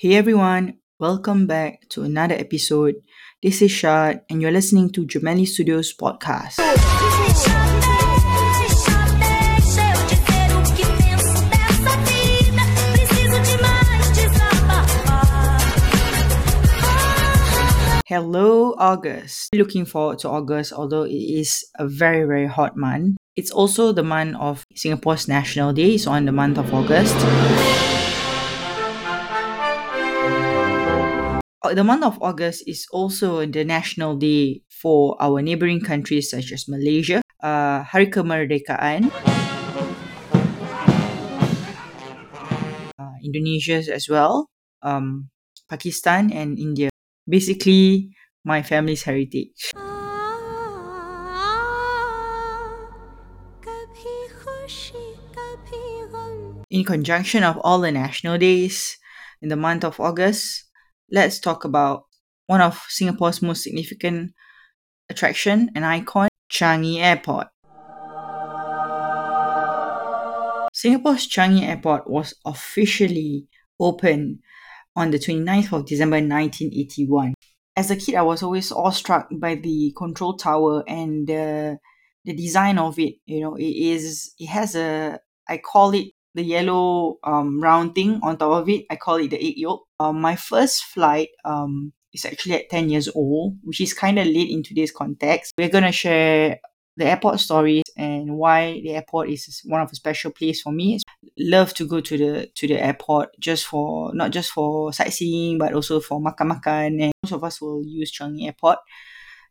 Hey everyone, welcome back to another episode. This is Shad, and you're listening to Gemelli Studios podcast. Hello, August. Looking forward to August, although it is a very, very hot month. It's also the month of Singapore's National Day, so on the month of August. The month of August is also the national day for our neighboring countries such as Malaysia, uh, Hari Kemerdekaan, uh, Indonesia as well, um, Pakistan, and India. Basically, my family's heritage. In conjunction of all the national days in the month of August, let's talk about one of Singapore's most significant attraction and icon, Changi Airport. Singapore's Changi Airport was officially opened on the 29th of December 1981. As a kid, I was always awestruck by the control tower and the the design of it. You know, it is it has a I call it the yellow um, round thing on top of it. I call it the egg yolk. Um, my first flight um, is actually at 10 years old, which is kind of late in today's context. We're going to share the airport stories and why the airport is one of a special place for me. Love to go to the to the airport just for not just for sightseeing but also for makan makan and most of us will use Changi Airport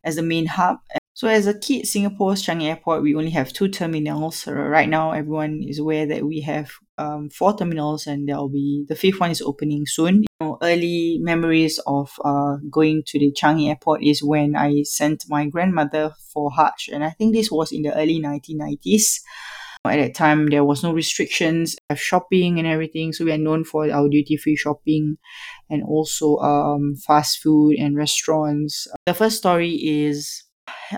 as the main hub so as a kid, Singapore's Changi Airport, we only have two terminals. Right now, everyone is aware that we have um, four terminals, and there will be the fifth one is opening soon. You know, early memories of uh, going to the Changi Airport is when I sent my grandmother for Hajj, and I think this was in the early 1990s. At that time, there was no restrictions of shopping and everything, so we are known for our duty free shopping and also um, fast food and restaurants. The first story is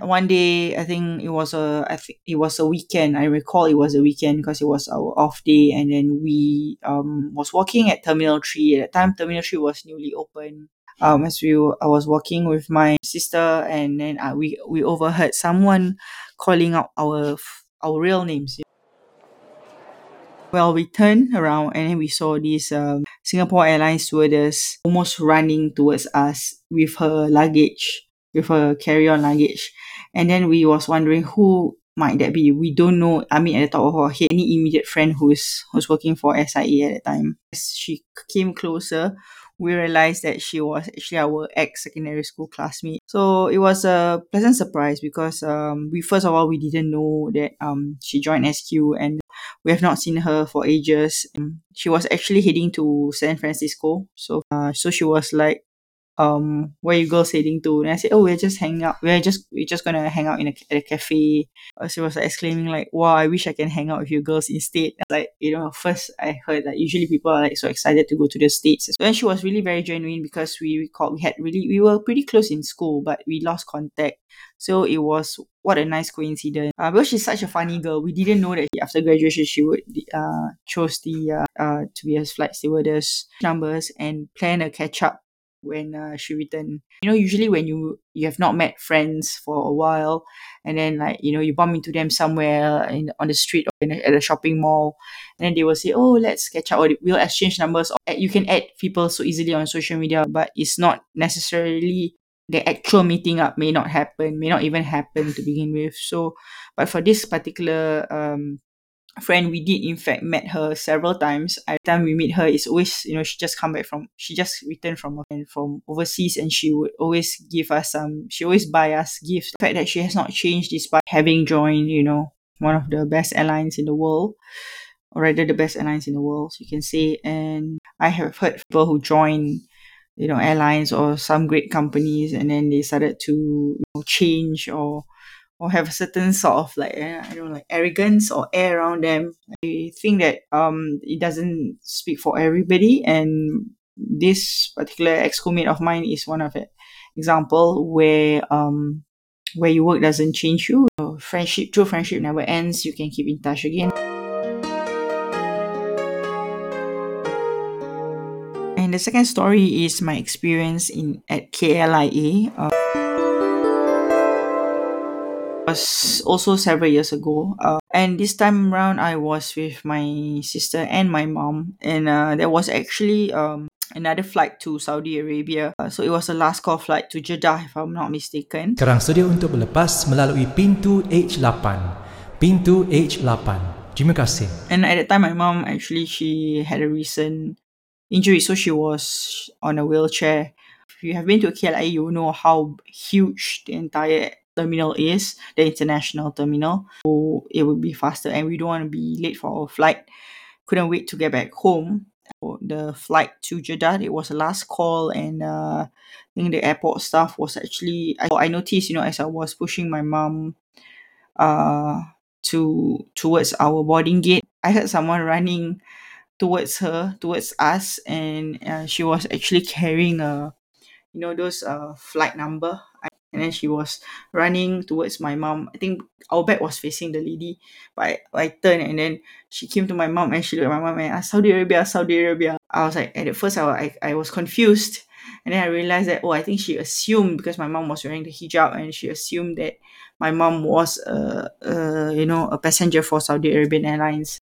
one day I think it was a I think it was a weekend. I recall it was a weekend because it was our off day, and then we um was walking at Terminal Three. At that time, Terminal Three was newly open. Um, as we I was walking with my sister, and then uh, we we overheard someone calling out our our real names. Well, we turned around and we saw this um, Singapore Airlines stewardess almost running towards us with her luggage with her carry-on luggage. And then we was wondering who might that be. We don't know. I mean, at the top of our head, any immediate friend who's who's working for SIA at the time. As she came closer, we realized that she was actually our ex secondary school classmate. So it was a pleasant surprise because um we first of all we didn't know that um she joined SQ and we have not seen her for ages. She was actually heading to San Francisco. So uh, so she was like um where you girls heading to. And I said oh we're just hanging out. We're just we're just gonna hang out in a, at a cafe. Uh, she was like exclaiming like wow I wish I can hang out with you girls instead. Like you know first I heard that usually people are like so excited to go to the states. So then she was really very genuine because we recalled we had really we were pretty close in school but we lost contact. So it was what a nice coincidence. Uh, because she's such a funny girl, we didn't know that after graduation she would uh chose the uh, uh to be a flight stewardess numbers and plan a catch up when uh, she returned. You know, usually when you you have not met friends for a while, and then like you know you bump into them somewhere in on the street or in a, at a shopping mall, and then they will say, "Oh, let's catch up," or we'll exchange numbers. Or You can add people so easily on social media, but it's not necessarily the actual meeting up may not happen, may not even happen to begin with. So, but for this particular um friend we did in fact met her several times. Every time we meet her it's always you know she just come back from she just returned from from overseas and she would always give us some she always buy us gifts. The fact that she has not changed despite having joined you know one of the best airlines in the world or rather the best airlines in the world you can say. And i have heard people who join you know airlines or some great companies and then they started to you know, change or or have a certain sort of like eh, I don't know like arrogance or air around them. I think that um it doesn't speak for everybody and this particular ex-schoolmate of mine is one of it example where um where your work doesn't change you. Friendship, true friendship never ends. You can keep in touch again. And And the second story is my experience in at KLIA. Uh, was also several years ago. Uh, and this time around, I was with my sister and my mom, and uh, there was actually um, another flight to Saudi Arabia. Uh, so it was the last call flight to Jeddah, if I'm not mistaken. Sekarang sedia untuk berlepas melalui pintu H8. Pintu H8. Terima kasih. And at that time, my mom actually she had a recent injury, so she was on a wheelchair. If you have been to KLIA, you know how huge the entire terminal is, the international terminal. So it would be faster, and we don't want to be late for our flight. Couldn't wait to get back home. The flight to Jeddah, it was the last call, and uh, I think the airport staff was actually. I, I noticed, you know, as I was pushing my mom, uh, to towards our boarding gate, I heard someone running towards her, towards us, and uh, she was actually carrying a, you know, those uh flight number and then she was running towards my mom. I think our back was facing the lady, but I, I turned and then she came to my mom and she looked at my mom and asked, Saudi Arabia, Saudi Arabia. I was like, at first I, I, I was confused. And then I realized that, oh, I think she assumed because my mom was wearing the hijab and she assumed that my mom was, uh, uh, you know, a passenger for Saudi Arabian Airlines.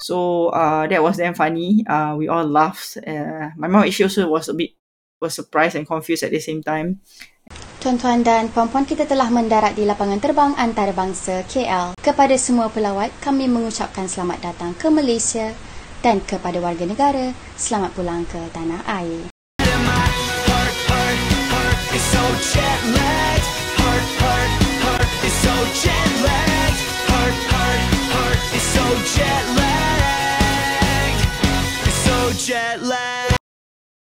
So uh, that was damn funny. Uh, we all laughed. Uh, my mom actually also was a bit was surprised and confused at the same time. Tuan-tuan dan puan-puan kita telah mendarat di lapangan terbang antarabangsa KL. Kepada semua pelawat, kami mengucapkan selamat datang ke Malaysia dan kepada warga negara, selamat pulang ke tanah air.